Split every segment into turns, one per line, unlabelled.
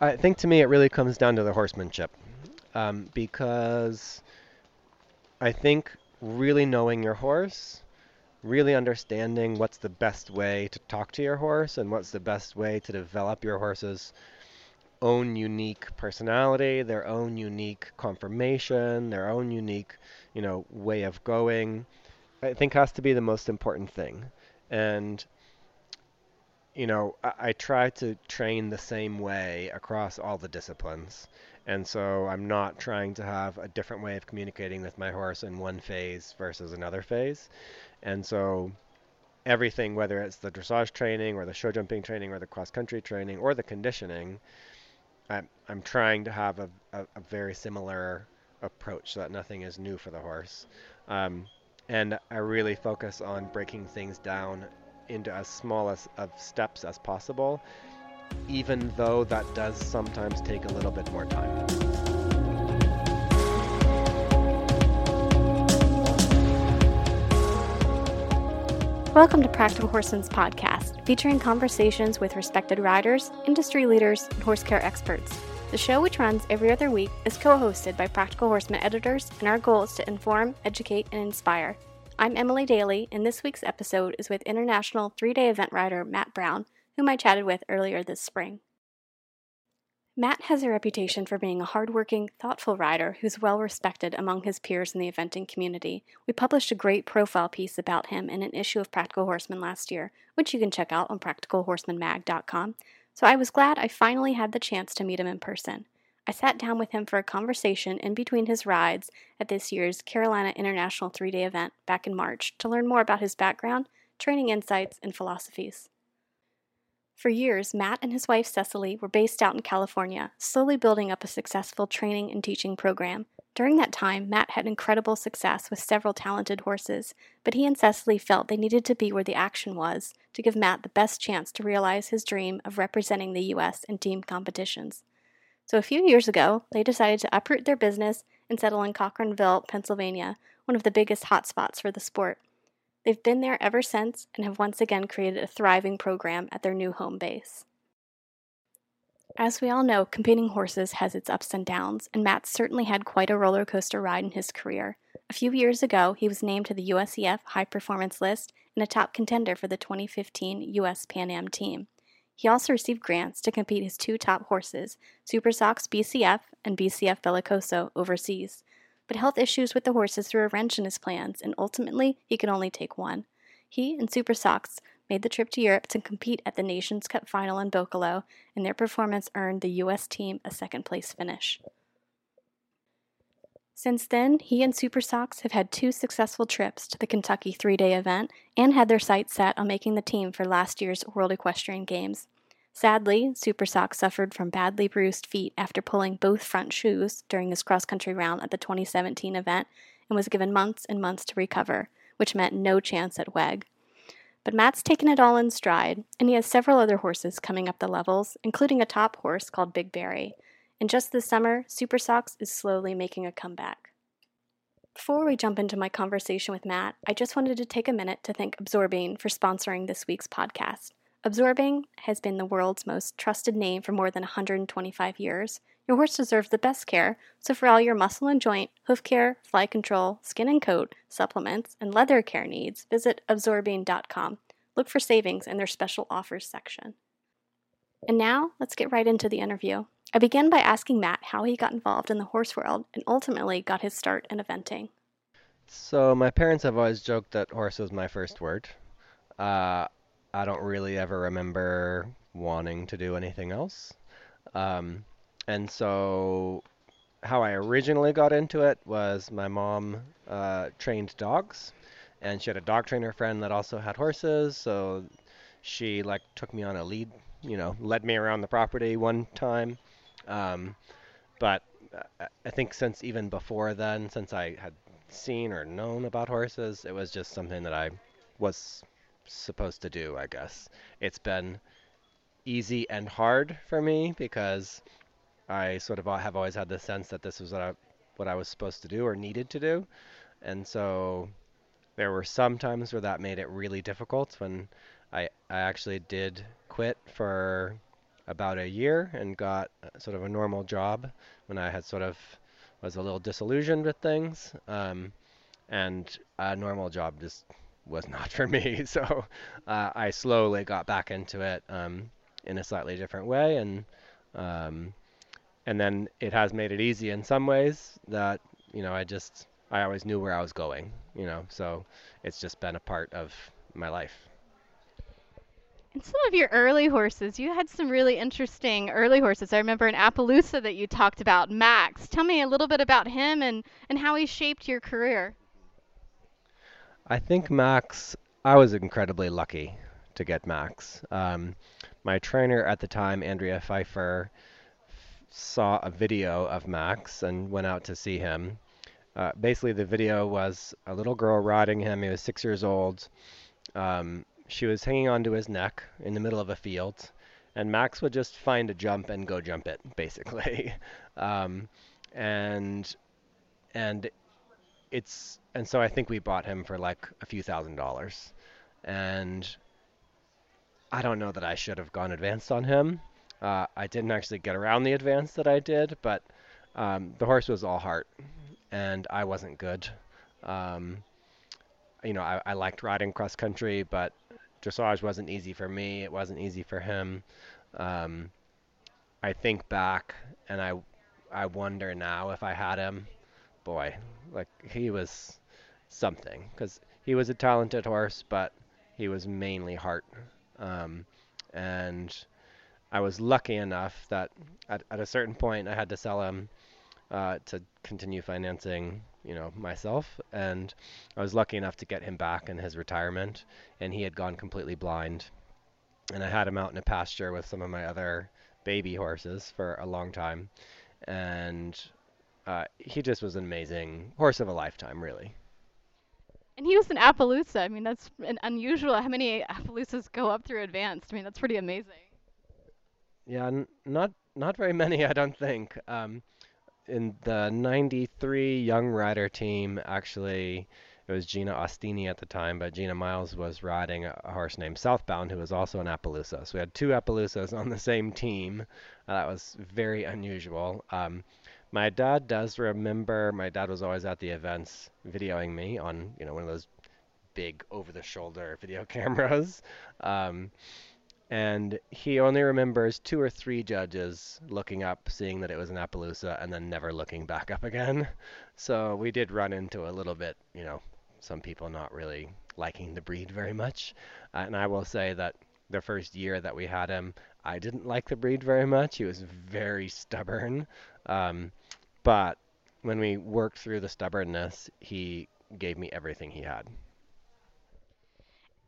I think to me it really comes down to the horsemanship, um, because I think really knowing your horse, really understanding what's the best way to talk to your horse and what's the best way to develop your horse's own unique personality, their own unique conformation, their own unique, you know, way of going, I think has to be the most important thing. And you know, I, I try to train the same way across all the disciplines. And so I'm not trying to have a different way of communicating with my horse in one phase versus another phase. And so everything, whether it's the dressage training or the show jumping training or the cross country training or the conditioning, I'm, I'm trying to have a, a, a very similar approach so that nothing is new for the horse. Um, and I really focus on breaking things down into as small as, of steps as possible, even though that does sometimes take a little bit more time.
Welcome to Practical Horseman's podcast, featuring conversations with respected riders, industry leaders, and horse care experts. The show, which runs every other week, is co hosted by Practical Horseman editors, and our goal is to inform, educate, and inspire. I'm Emily Daly, and this week's episode is with international three day event rider Matt Brown, whom I chatted with earlier this spring. Matt has a reputation for being a hardworking, thoughtful rider who's well respected among his peers in the eventing community. We published a great profile piece about him in an issue of Practical Horseman last year, which you can check out on practicalhorsemanmag.com. So I was glad I finally had the chance to meet him in person. I sat down with him for a conversation in between his rides at this year's Carolina International three day event back in March to learn more about his background, training insights, and philosophies. For years, Matt and his wife Cecily were based out in California, slowly building up a successful training and teaching program. During that time, Matt had incredible success with several talented horses, but he and Cecily felt they needed to be where the action was to give Matt the best chance to realize his dream of representing the U.S. in team competitions. So a few years ago, they decided to uproot their business and settle in Cochranville, Pennsylvania, one of the biggest hotspots for the sport. They've been there ever since and have once again created a thriving program at their new home base. As we all know, competing horses has its ups and downs, and Matt certainly had quite a roller coaster ride in his career. A few years ago, he was named to the USEF High Performance List and a top contender for the 2015 US Pan Am team. He also received grants to compete his two top horses, Super Sox BCF and BCF Bellicoso, overseas but health issues with the horses threw a wrench in his plans, and ultimately he could only take one. He and Super Sox made the trip to Europe to compete at the Nations Cup final in Boekelo, and their performance earned the U.S. team a second place finish. Since then, he and Super Sox have had two successful trips to the Kentucky three day event and had their sights set on making the team for last year's World Equestrian Games. Sadly, Super Sox suffered from badly bruised feet after pulling both front shoes during his cross country round at the 2017 event and was given months and months to recover, which meant no chance at WEG. But Matt's taken it all in stride, and he has several other horses coming up the levels, including a top horse called Big Berry. And just this summer, Super Sox is slowly making a comeback. Before we jump into my conversation with Matt, I just wanted to take a minute to thank Absorbine for sponsoring this week's podcast. Absorbine has been the world's most trusted name for more than 125 years. Your horse deserves the best care, so for all your muscle and joint, hoof care, fly control, skin and coat, supplements, and leather care needs, visit absorbine.com. Look for savings in their special offers section. And now, let's get right into the interview. I began by asking Matt how he got involved in the horse world and ultimately got his start in eventing.
So, my parents have always joked that horse was my first word. Uh, I don't really ever remember wanting to do anything else. Um, and so, how I originally got into it was my mom uh, trained dogs, and she had a dog trainer friend that also had horses. So she like took me on a lead, you know, led me around the property one time. Um, but uh, I think since even before then, since I had seen or known about horses, it was just something that I was supposed to do, I guess. It's been easy and hard for me because I sort of have always had the sense that this was what I, what I was supposed to do or needed to do. And so there were some times where that made it really difficult when I, I actually did quit for about a year and got uh, sort of a normal job when I had sort of was a little disillusioned with things. Um, and a normal job just was not for me. So uh, I slowly got back into it um, in a slightly different way, and um, and then it has made it easy in some ways that you know I just I always knew where I was going. You know, so it's just been a part of my life.
And some of your early horses, you had some really interesting early horses. I remember an Appaloosa that you talked about, Max. Tell me a little bit about him and, and how he shaped your career.
I think Max, I was incredibly lucky to get Max. Um, my trainer at the time, Andrea Pfeiffer, saw a video of Max and went out to see him. Uh, basically, the video was a little girl riding him. He was six years old. Um, she was hanging onto his neck in the middle of a field, and Max would just find a jump and go jump it, basically. um, and and it's and so I think we bought him for like a few thousand dollars, and I don't know that I should have gone advanced on him. Uh, I didn't actually get around the advance that I did, but um, the horse was all heart, and I wasn't good. Um, you know, I, I liked riding cross country, but dressage wasn't easy for me. It wasn't easy for him. Um, I think back and I I wonder now if I had him, boy, like he was something because he was a talented horse, but he was mainly heart. Um, and I was lucky enough that at, at a certain point I had to sell him uh, to continue financing you know, myself. And I was lucky enough to get him back in his retirement, and he had gone completely blind. And I had him out in a pasture with some of my other baby horses for a long time, and uh, he just was an amazing horse of a lifetime, really.
And he was an Appaloosa. I mean, that's an unusual. How many Appaloosas go up through advanced? I mean, that's pretty amazing.
Yeah, n- not not very many, I don't think. Um, in the 93 young rider team actually it was Gina Ostini at the time, but Gina Miles was riding a horse named Southbound, who was also an Appaloosa. So we had two Appaloosas on the same team. Uh, that was very unusual. Um, my dad does remember. My dad was always at the events, videoing me on you know one of those big over-the-shoulder video cameras. Um, and he only remembers two or three judges looking up, seeing that it was an Appaloosa, and then never looking back up again. So we did run into a little bit, you know, some people not really liking the breed very much. Uh, and I will say that the first year that we had him, I didn't like the breed very much. He was very stubborn. Um, but when we worked through the stubbornness, he gave me everything he had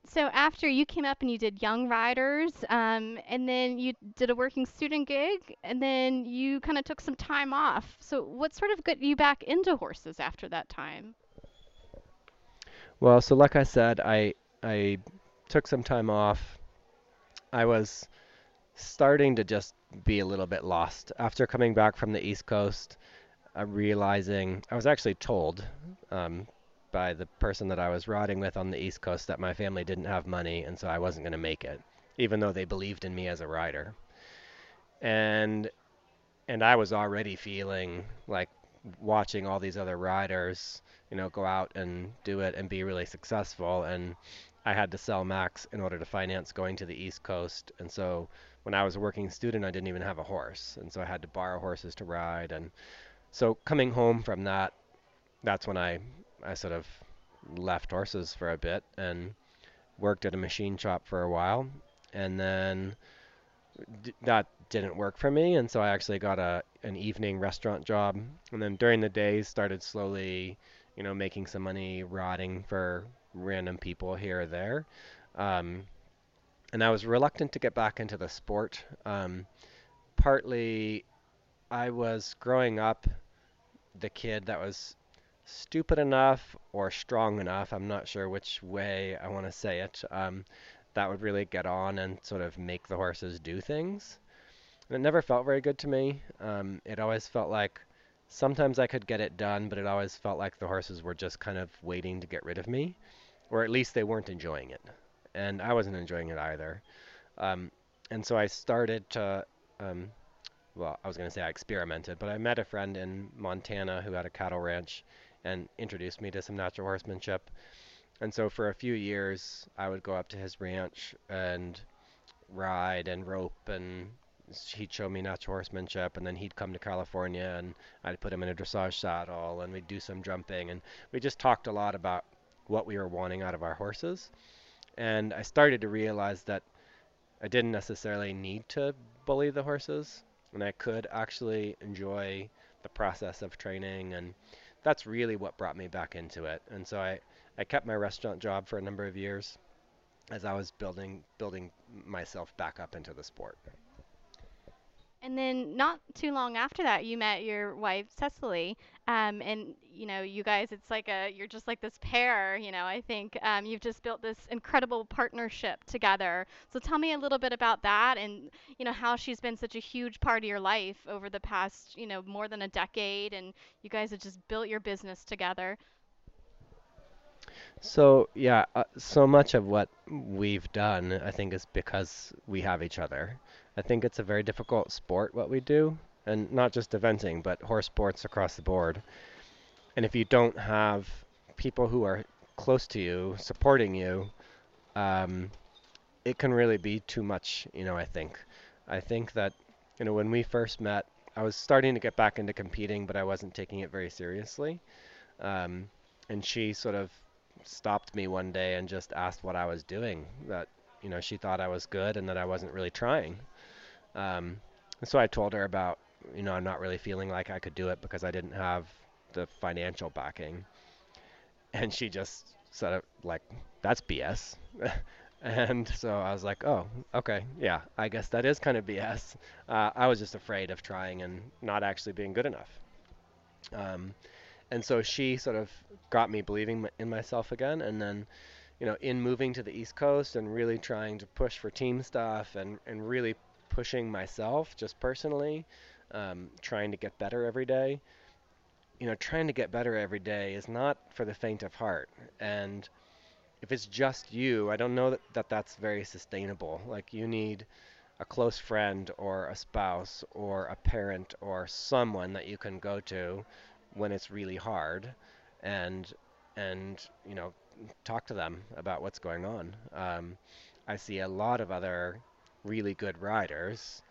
so after you came up and you did Young Riders, um, and then you did a working student gig, and then you kind of took some time off. So what sort of got you back into horses after that time?
Well, so like I said, I I took some time off. I was starting to just be a little bit lost after coming back from the East Coast. Uh, realizing I was actually told um, by the person that I was riding with on the East Coast that my family didn't have money and so I wasn't going to make it, even though they believed in me as a rider. And and I was already feeling like watching all these other riders, you know, go out and do it and be really successful and I had to sell Max in order to finance going to the East Coast. And so when I was a working student, I didn't even have a horse. And so I had to borrow horses to ride. And so coming home from that, that's when I I sort of left horses for a bit and worked at a machine shop for a while, and then d- that didn't work for me, and so I actually got a an evening restaurant job, and then during the days started slowly, you know, making some money riding for random people here or there. Um, and I was reluctant to get back into the sport. Um, partly, I was growing up the kid that was stupid enough or strong enough, I'm not sure which way I want to say it, um, that would really get on and sort of make the horses do things. And it never felt very good to me. Um, it always felt like sometimes I could get it done, but it always felt like the horses were just kind of waiting to get rid of me, or at least they weren't enjoying it. And I wasn't enjoying it either. Um, and so I started to um, well, I was going to say I experimented, but I met a friend in Montana who had a cattle ranch and introduced me to some natural horsemanship. And so for a few years, I would go up to his ranch and ride and rope and he'd show me natural horsemanship and then he'd come to California and I'd put him in a dressage saddle and we'd do some jumping and we just talked a lot about what we were wanting out of our horses. And I started to realize that I didn't necessarily need to bully the horses and I could actually enjoy the process of training and that's really what brought me back into it. And so I, I kept my restaurant job for a number of years as I was building building myself back up into the sport.
And then not too long after that, you met your wife Cecily, um, and you know, you guys, it's like a you're just like this pair. You know, I think um, you've just built this incredible partnership together. So tell me a little bit about that, and you know how she's been such a huge part of your life over the past you know more than a decade, and you guys have just built your business together.
So yeah, uh, so much of what we've done, I think, is because we have each other. I think it's a very difficult sport what we do, and not just eventing, but horse sports across the board. And if you don't have people who are close to you supporting you, um, it can really be too much. You know, I think. I think that you know when we first met, I was starting to get back into competing, but I wasn't taking it very seriously. Um, and she sort of stopped me one day and just asked what I was doing. That you know she thought I was good and that I wasn't really trying. Um, so I told her about you know I'm not really feeling like I could do it because I didn't have the financial backing. And she just said like that's BS. and so I was like, oh, okay, yeah, I guess that is kind of BS. Uh, I was just afraid of trying and not actually being good enough. Um, and so she sort of got me believing in myself again and then you know in moving to the east coast and really trying to push for team stuff and and really pushing myself just personally um, trying to get better every day. You know trying to get better every day is not for the faint of heart. And if it's just you i don't know that, that that's very sustainable. Like you need a close friend or a spouse or a parent or someone that you can go to when it's really hard and and you know talk to them about what's going on. Um, I see a lot of other really good riders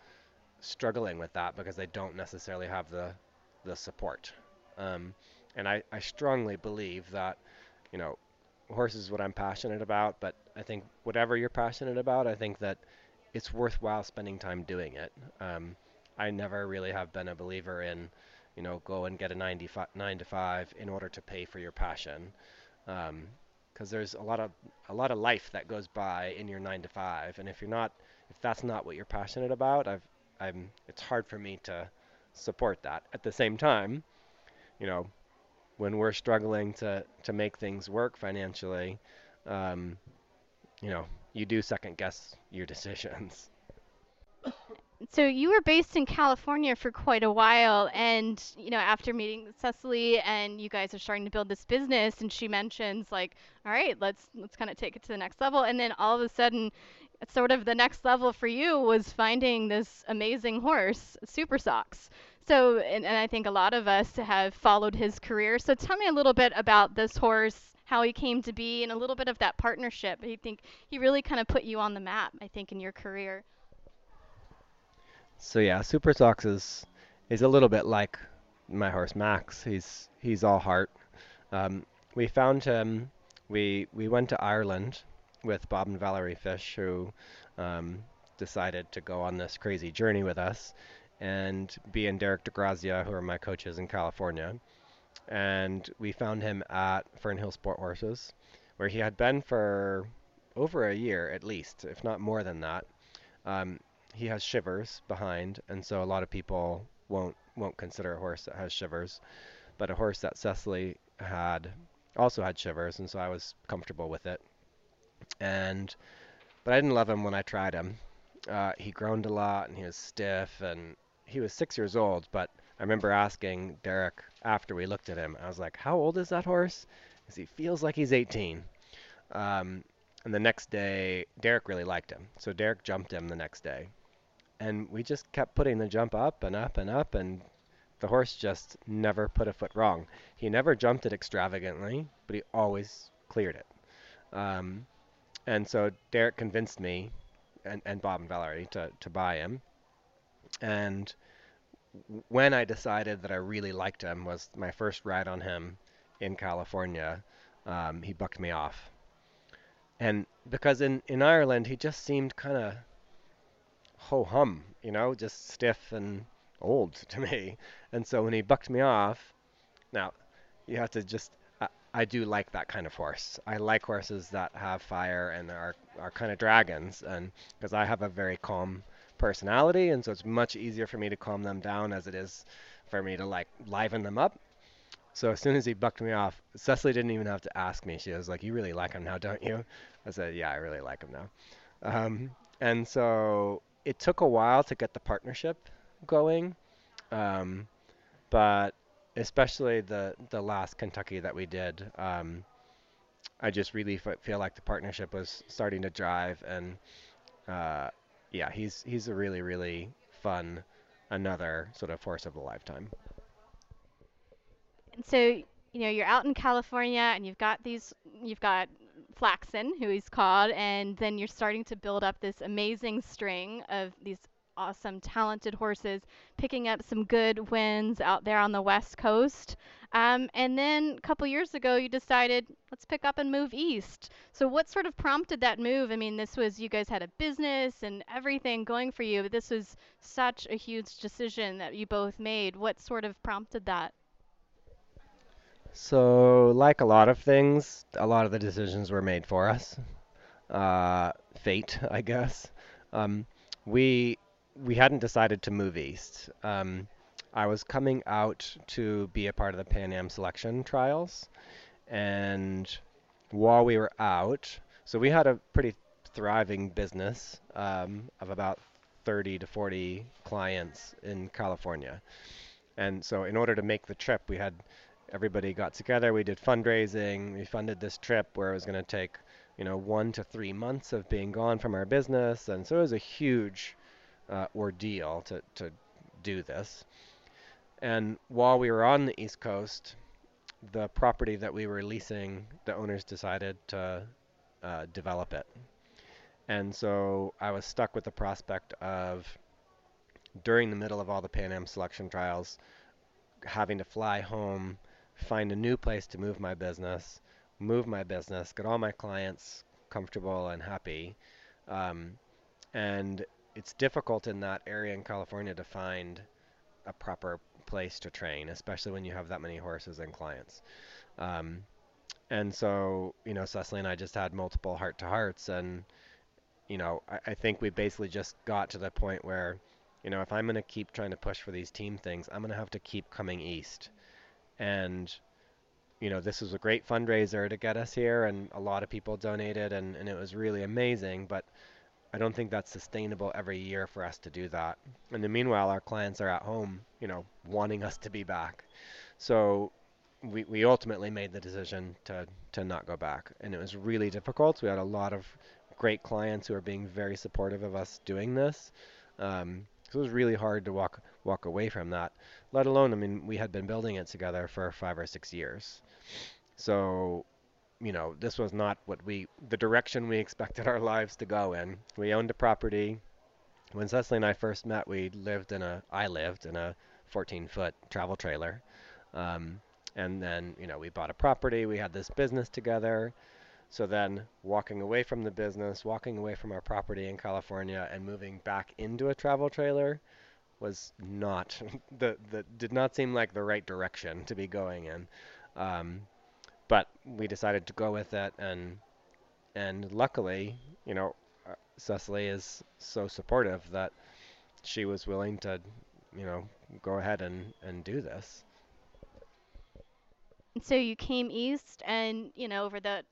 struggling with that because they don't necessarily have the the support. Um, and I, I strongly believe that you know horses is what I'm passionate about, but I think whatever you're passionate about, I think that it's worthwhile spending time doing it. Um, I never really have been a believer in you know, go and get a 95, 9 to 5 in order to pay for your passion. Because um, there's a lot of a lot of life that goes by in your 9 to 5, and if you're not, if that's not what you're passionate about, I've, I'm, it's hard for me to support that. At the same time, you know, when we're struggling to to make things work financially, um, you know, you do second guess your decisions.
so you were based in California for quite a while, and you know, after meeting Cecily, and you guys are starting to build this business, and she mentions like, all right, let's let's kind of take it to the next level, and then all of a sudden, sort of the next level for you was finding this amazing horse, Super Sox. So, and, and I think a lot of us have followed his career. So, tell me a little bit about this horse, how he came to be, and a little bit of that partnership. I think he really kind of put you on the map. I think in your career.
So yeah, Super Sox is is a little bit like my horse Max. He's he's all heart. Um, we found him. We we went to Ireland with Bob and Valerie Fish, who um, decided to go on this crazy journey with us, and Bea and Derek di Grazia, who are my coaches in California. And we found him at Fernhill Sport Horses, where he had been for over a year at least, if not more than that. Um, he has shivers behind, and so a lot of people won't won't consider a horse that has shivers. But a horse that Cecily had also had shivers, and so I was comfortable with it. And but I didn't love him when I tried him. Uh, he groaned a lot, and he was stiff, and he was six years old. But I remember asking Derek after we looked at him, I was like, "How old is that horse?" Because he feels like he's 18. Um, and the next day, Derek really liked him, so Derek jumped him the next day and we just kept putting the jump up and up and up, and the horse just never put a foot wrong. He never jumped it extravagantly, but he always cleared it. Um, and so Derek convinced me and, and Bob and Valerie to, to buy him. And when I decided that I really liked him was my first ride on him in California. Um, he bucked me off. And because in, in Ireland, he just seemed kind of ho hum, you know, just stiff and old to me. And so when he bucked me off, now you have to just I, do like that kind of horse. I like horses that have fire and are are kind of dragons and because I have a very calm personality and so it's much easier for me to calm them down as it is for me to like liven them up. So as soon as he bucked me off, Cecily didn't even have to ask me. She was like, "You really like him now, don't you?" I said, "Yeah, I really like him now." Um, and so it took a while to get the partnership going, um, but especially the the last Kentucky that we did, um, I just really feel like the partnership was starting to drive, and uh, yeah, he's he's a really really fun, another sort of force of a lifetime.
And so, you know, you're out in California and you've got these, you've got Flaxen, who he's called, and then you're starting to build up this amazing string of these awesome, talented horses, picking up some good wins out there on the West Coast. Um, and then a couple years ago, you decided, let's pick up and move east. So, what sort of prompted that move? I mean, this was, you guys had a business and everything going for you, but this was such a huge decision that you both made. What sort of prompted that?
So, like a lot of things, a lot of the decisions were made for us. Uh, fate, I guess. Um, we we hadn't decided to move east. Um, I was coming out to be a part of the Pan Am selection trials, and while we were out, so we had a pretty thriving business um, of about 30 to 40 clients in California. And so, in order to make the trip, we had everybody got together. We did fundraising. We funded this trip where it was going to take, you know, one to three months of being gone from our business. And so it was a huge uh, ordeal to, to do this. And while we were on the East Coast, the property that we were leasing, the owners decided to uh, develop it. And so I was stuck with the prospect of, during the middle of all the Pan Am selection trials, having to fly home find a new place to move my business, move my business, get all my clients comfortable and happy. Um, and it's difficult in that area in California to find a proper place to train, especially when you have that many horses and clients. Um, and so, you know, Cecily and I just had multiple heart to hearts. And, you know, I, I think we basically just got to the point where, you know, if I'm going to keep trying to push for these team things, I'm going to have to keep coming east and you know this was a great fundraiser to get us here and a lot of people donated and, and it was really amazing but i don't think that's sustainable every year for us to do that and the meanwhile our clients are at home you know wanting us to be back so we, we ultimately made the decision to, to not go back and it was really difficult we had a lot of great clients who are being very supportive of us doing this um, so it was really hard to walk walk away from that. Let alone, I mean, we had been building it together for five or six years. So, you know, this was not what we the direction we expected our lives to go in. We owned a property. When Cecily and I first met, we lived in a I lived in a 14 foot travel trailer. Um, and then, you know, we bought a property. We had this business together. So then walking away from the business, walking away from our property in California and moving back into a travel trailer was not the the did not seem like the right direction to be going in. Um, but we decided to go with it and and luckily, you know, uh, Cecily is so supportive that she was willing to, you know, go ahead and and do this.
So you came east, and you know, over the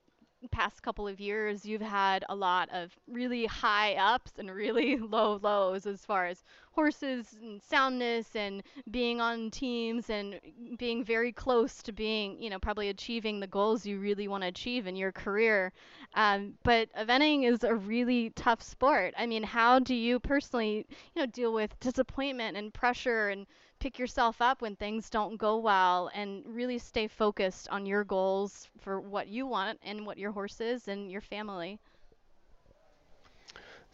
past couple of years, you've had a lot of really high ups and really low lows as far as horses and soundness and being on teams and being very close to being, you know, probably achieving the goals you really want to achieve in your career. Um, but eventing is a really tough sport. I mean, how do you personally, you know, deal with disappointment and pressure and pick yourself up when things don't go well and really stay focused on your goals for what you want and what your horse is and your family?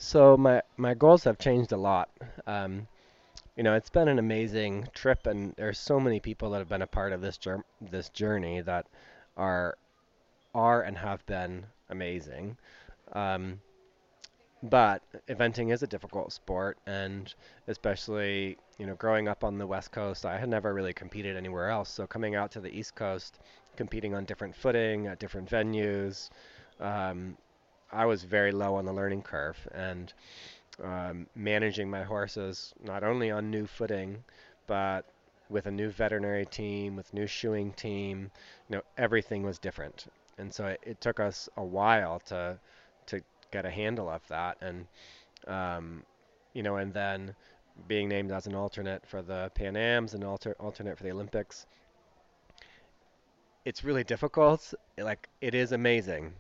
So my my goals have changed a lot. Um, you know, it's been an amazing trip, and there's so many people that have been a part of this this journey that are are and have been amazing. Um, but eventing is a difficult sport, and especially you know, growing up on the West Coast, I had never really competed anywhere else. So coming out to the East Coast, competing on different footing at different venues, um, I was very low on the learning curve, and um, managing my horses not only on new footing, but with a new veterinary team, with new shoeing team, you know, everything was different. And so it, it took us a while to to get a handle of that, and um, you know, and then being named as an alternate for the Pan Am's and alter, alternate for the Olympics. It's really difficult. Like it is amazing,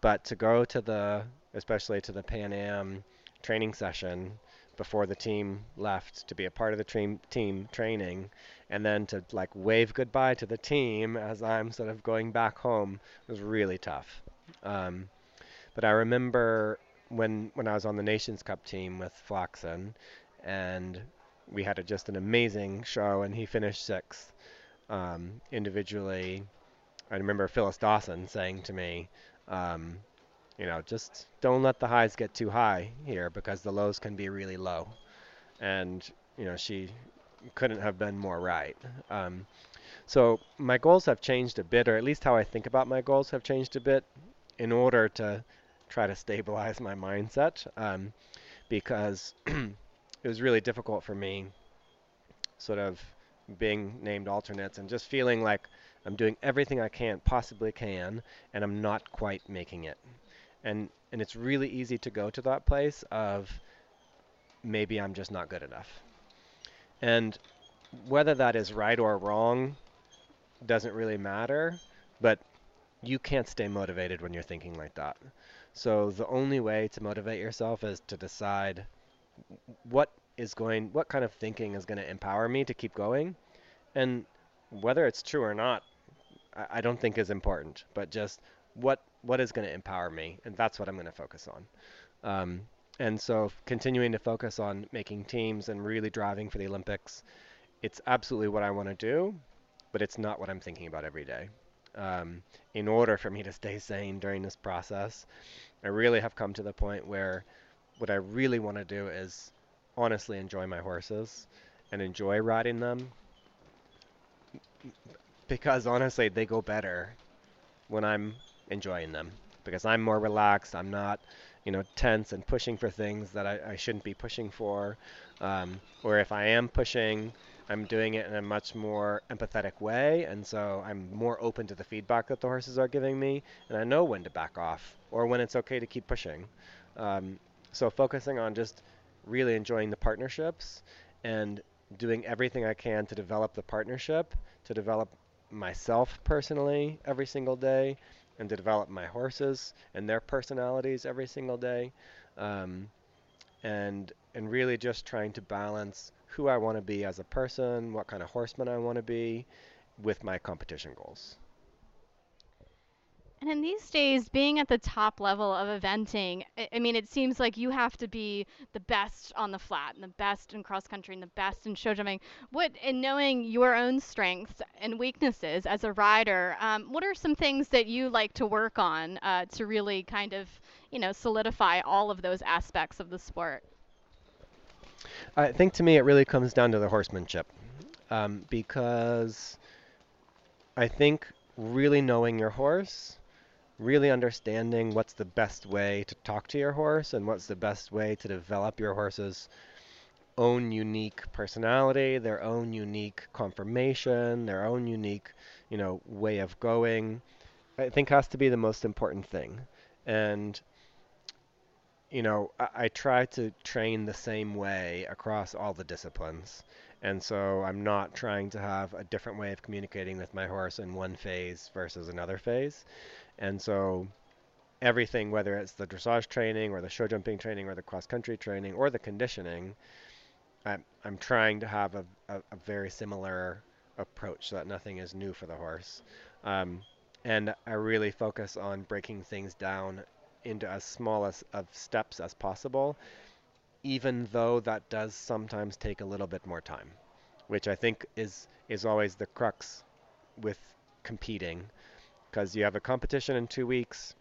but to go to the, especially to the Pan Am training session before the team left to be a part of the team team training and then to like wave goodbye to the team as I'm sort of going back home was really tough. Um, but I remember when when I was on the Nations Cup team with Flaxen and we had a, just an amazing show and he finished sixth um, individually. I remember Phyllis Dawson saying to me, um, you know, just don't let the highs get too high here because the lows can be really low. And, you know, she couldn't have been more right. Um, so my goals have changed a bit, or at least how I think about my goals have changed a bit in order to try to stabilize my mindset um, because it was really difficult for me sort of being named alternates and just feeling like I'm doing everything I can possibly can and I'm not quite making it and and it's really easy to go to that place of maybe I'm just not good enough. And whether that is right or wrong doesn't really matter, but you can't stay motivated when you're thinking like that. So the only way to motivate yourself is to decide what is going what kind of thinking is going to empower me to keep going and whether it's true or not I, don't think is important, but just what what is going to empower me, and that's what I'm going to focus on. Um, and so, continuing to focus on making teams and really driving for the Olympics, it's absolutely what I want to do, but it's not what I'm thinking about every day. Um, in order for me to stay sane during this process, I really have come to the point where what I really want to do is honestly enjoy my horses and enjoy riding them because honestly they go better when I'm enjoying them because I'm more relaxed. I'm not, you know, tense and pushing for things that I, I shouldn't be pushing for. Um, or if I am pushing, I'm doing it in a much more empathetic way, and so I'm more open to the feedback that the horses are giving me, and I know when to back off or when it's okay to keep pushing. Um, so focusing on just really enjoying the partnerships and doing everything I can to develop the partnership, to develop myself personally every single day, and to develop my horses and their personalities every single day, um, and and really just trying to balance who I want to be as a person, what kind of horseman I want to be, with my competition goals.
And in these days, being at the top level of eventing, I, mean, it seems like you have to be the best on the flat and the best in cross country and the best in show jumping. What, in knowing your own strengths and weaknesses as a rider, um, what are some things that you like to work on uh, to really kind of, you know, solidify all of those aspects of the sport?
I think to me it really comes down to the horsemanship, um, because I think really knowing your horse really understanding what's the best way to talk to your horse and what's the best way to develop your horse's own unique personality, their own unique conformation, their own unique, you know, way of going, I think has to be the most important thing. And you know, I, I try to train the same way across all the disciplines. And so I'm not trying to have a different way of communicating with my horse in one phase versus another phase. And so everything, whether it's the dressage training or the show jumping training or the cross country training or the conditioning, I'm, I'm trying to have a, a, a very similar approach so that nothing is new for the horse. Um, and I really focus on breaking things down into as small as, of steps as possible, even though that does sometimes take a little bit more time, which I think is is always the crux with competing, because you have a competition in two weeks.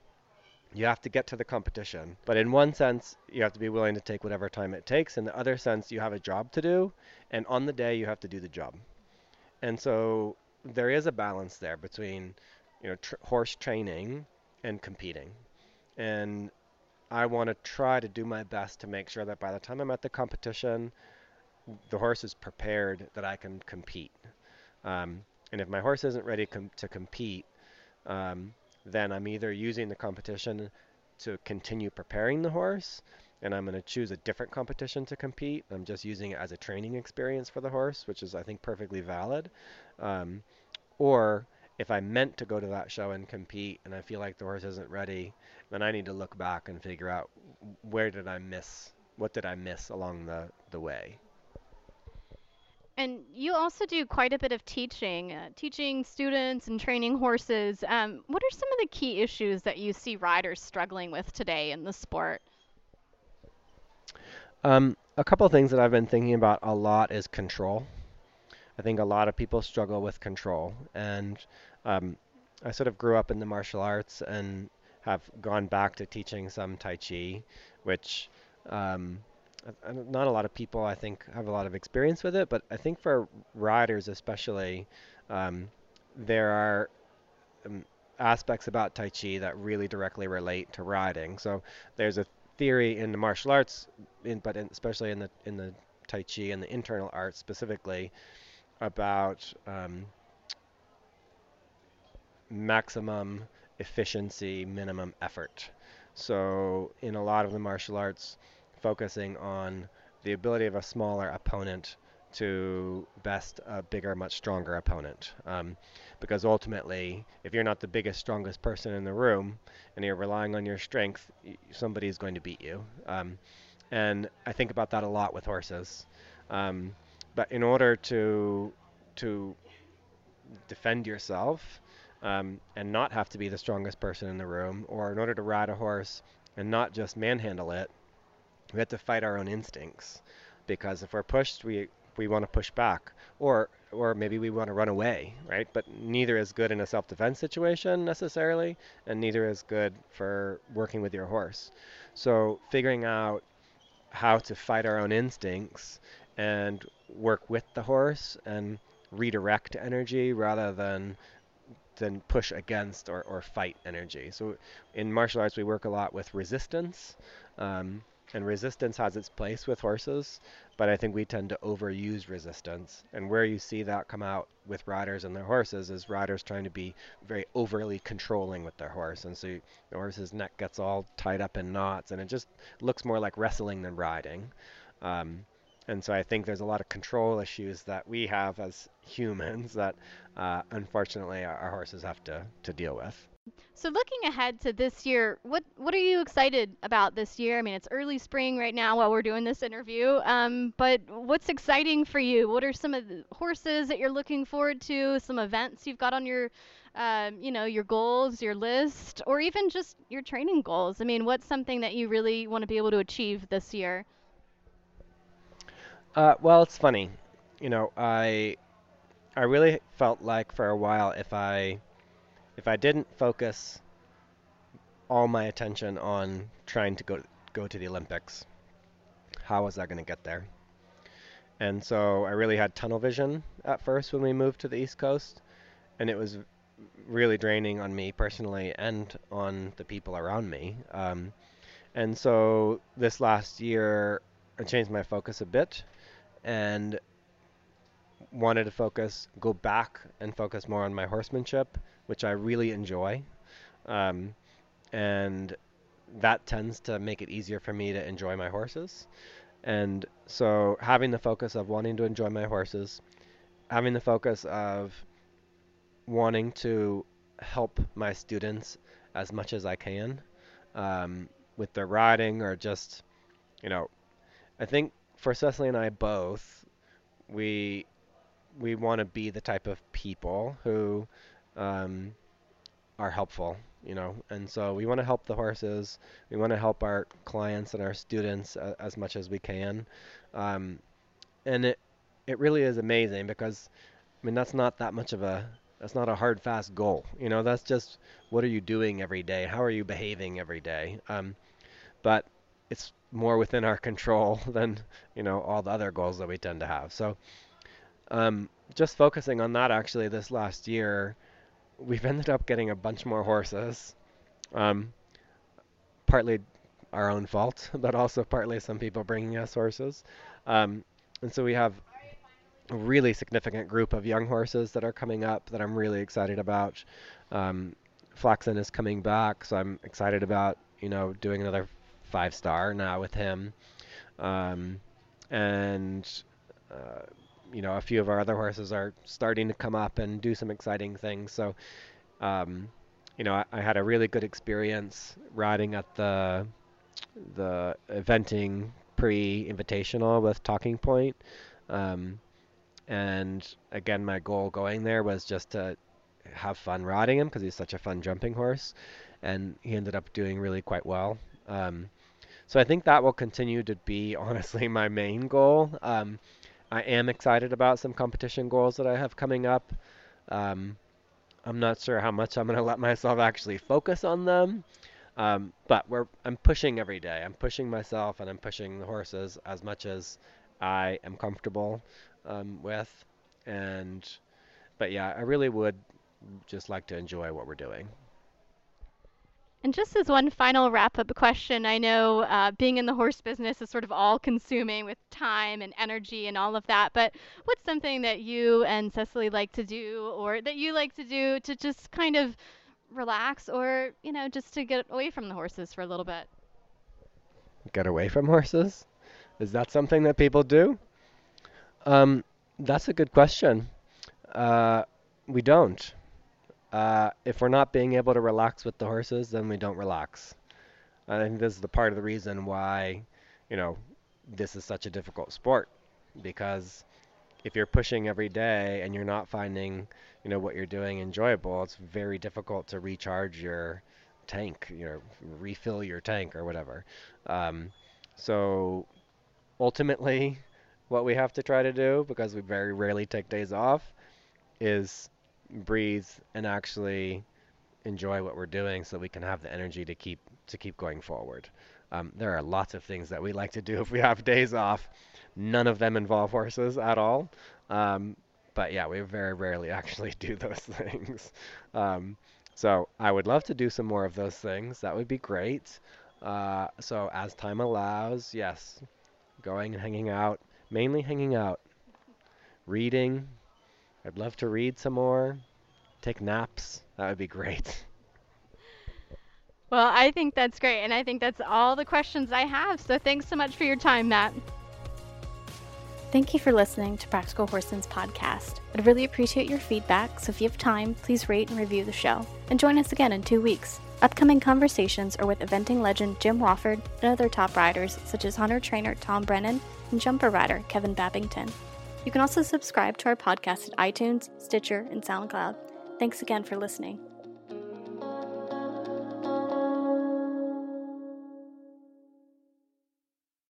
You have to get to the competition. But in one sense, you have to be willing to take whatever time it takes. In the other sense, you have a job to do. And on the day, you have to do the job. And so there is a balance there between, you know, tr- horse training and competing. And I want to try to do my best to make sure that by the time I'm at the competition, the horse is prepared that I can compete. Um, and if my horse isn't ready com- to compete, um, then I'm either using the competition to continue preparing the horse, and I'm going to choose a different competition to compete. I'm just using it as a training experience for the horse, which is, I think, perfectly valid. Um, or if I meant to go to that show and compete and I feel like the horse isn't ready, then I need to look back and figure out where did I miss, what did I miss along the, the way.
And you also do quite a bit of teaching, uh, teaching students and training horses. Um, what are some of the key issues that you see riders struggling with today in the sport?
Um, a couple of things that I've been thinking about a lot is control. I think a lot of people struggle with control, and um, I sort of grew up in the martial arts and have gone back to teaching some Tai Chi, which um, not a lot of people I think have a lot of experience with it, but I think for riders especially, um, there are um, aspects about Tai Chi that really directly relate to riding. So there's a theory in the martial arts, in, but in, especially in the in the Tai Chi and the internal arts specifically, about um, maximum efficiency, minimum effort. So in a lot of the martial arts, focusing on the ability of a smaller opponent to best a bigger, much stronger opponent. Um, because ultimately, if you're not the biggest, strongest person in the room and you're relying on your strength, somebody is going to beat you. Um, and I think about that a lot with horses. Um, but in order to to defend yourself um, and not have to be the strongest person in the room, or in order to ride a horse and not just manhandle it, we have to fight our own instincts. Because if we're pushed, we we want to push back, or or maybe we want to run away, right? But neither is good in a self-defense situation necessarily, and neither is good for working with your horse. So figuring out how to fight our own instincts and work with the horse and redirect energy rather than than push against or, or fight energy. So in martial arts, we work a lot with resistance. Um, and resistance has its place with horses, but I think we tend to overuse resistance. And where you see that come out with riders and their horses is riders trying to be very overly controlling with their horse. And so the horse's neck gets all tied up in knots, and it just looks more like wrestling than riding. Um, and so I think there's a lot of control issues that we have as humans that uh, unfortunately our, our horses have to, to deal with.
So looking ahead to this year, what what are you excited about this year? I mean, it's early spring right now while we're doing this interview. Um, but what's exciting for you? What are some of the horses that you're looking forward to? Some events you've got on your, um, you know, your goals, your list, or even just your training goals? I mean, what's something that you really want to be able to achieve this year?
Uh, well, it's funny. You know, I I really felt like for a while if I if I didn't focus all my attention on trying to go go to the Olympics, how was I going to get there? And so I really had tunnel vision at first when we moved to the East Coast, and it was really draining on me personally and on the people around me. Um, and so this last year, I changed my focus a bit and wanted to focus, go back and focus more on my horsemanship, which I really enjoy, um, and that tends to make it easier for me to enjoy my horses. And so having the focus of wanting to enjoy my horses, having the focus of wanting to help my students as much as I can um, with their riding or just, you know, I think for Cecily and I both, we we want to be the type of people who um, are helpful, you know, and so we want to help the horses. We want to help our clients and our students uh, as much as we can, um, and it it really is amazing because I mean that's not that much of a that's not a hard fast goal, you know. That's just what are you doing every day? How are you behaving every day? Um, but it's more within our control than you know all the other goals that we tend to have. So um, just focusing on that actually this last year, we've ended up getting a bunch more horses. Um, partly our own fault, but also partly some people bringing us horses. Um, and so we have a really significant group of young horses that are coming up that I'm really excited about. Um, Flaxen is coming back, so I'm excited about you know doing another five star now with him. Um, and uh, you know, a few of our other horses are starting to come up and do some exciting things. So, um, you know, I, I, had a really good experience riding at the the eventing pre-invitational with Talking Point. Um, and again, my goal going there was just to have fun riding him because he's such a fun jumping horse, and he ended up doing really quite well. Um, so I think that will continue to be honestly my main goal. Um, I am excited about some competition goals that I have coming up. Um, I'm not sure how much I'm going to let myself actually focus on them, um, but we're I'm pushing every day. I'm pushing myself and I'm pushing the horses as much as I am comfortable um, with. And but yeah, I really would just like to enjoy what we're doing.
And just as one final wrap up question, I know uh, being in the horse business is sort of all consuming with time and energy and all of that, but what's something that you and Cecily like to do or that you like to do to just kind of relax or, you know, just to get away from the horses for a little bit?
Get away from horses? Is that something that people do? Um, that's a good question. Uh, we don't. Uh, if we're not being able to relax with the horses, then we don't relax. I think this is the part of the reason why, you know, this is such a difficult sport because if you're pushing every day and you're not finding, you know, what you're doing enjoyable, it's very difficult to recharge your tank, you know, refill your tank or whatever. Um, so ultimately, what we have to try to do, because we very rarely take days off, is breathe and actually enjoy what we're doing so we can have the energy to keep to keep going forward. Um, there are lots of things that we like to do if we have days off. None of them involve horses at all. Um, but yeah, we very rarely actually do those things. Um, so I would love to do some more of those things. That would be great. Uh, so as time allows, yes, going and hanging out, mainly hanging out, reading, I'd love to read some more, take naps. That would be great.
Well, I think that's great. And I think that's all the questions I have. So thanks so much for your time, Matt. Thank you for listening to Practical Horseman's podcast. I'd really appreciate your feedback, so if you have time, please rate and review the show. And join us again in two weeks. Upcoming conversations are with eventing legend Jim Wofford and other top riders such as hunter trainer Tom Brennan and jumper rider Kevin Babington. You can also subscribe to our podcast at iTunes, Stitcher, and SoundCloud. Thanks again for listening.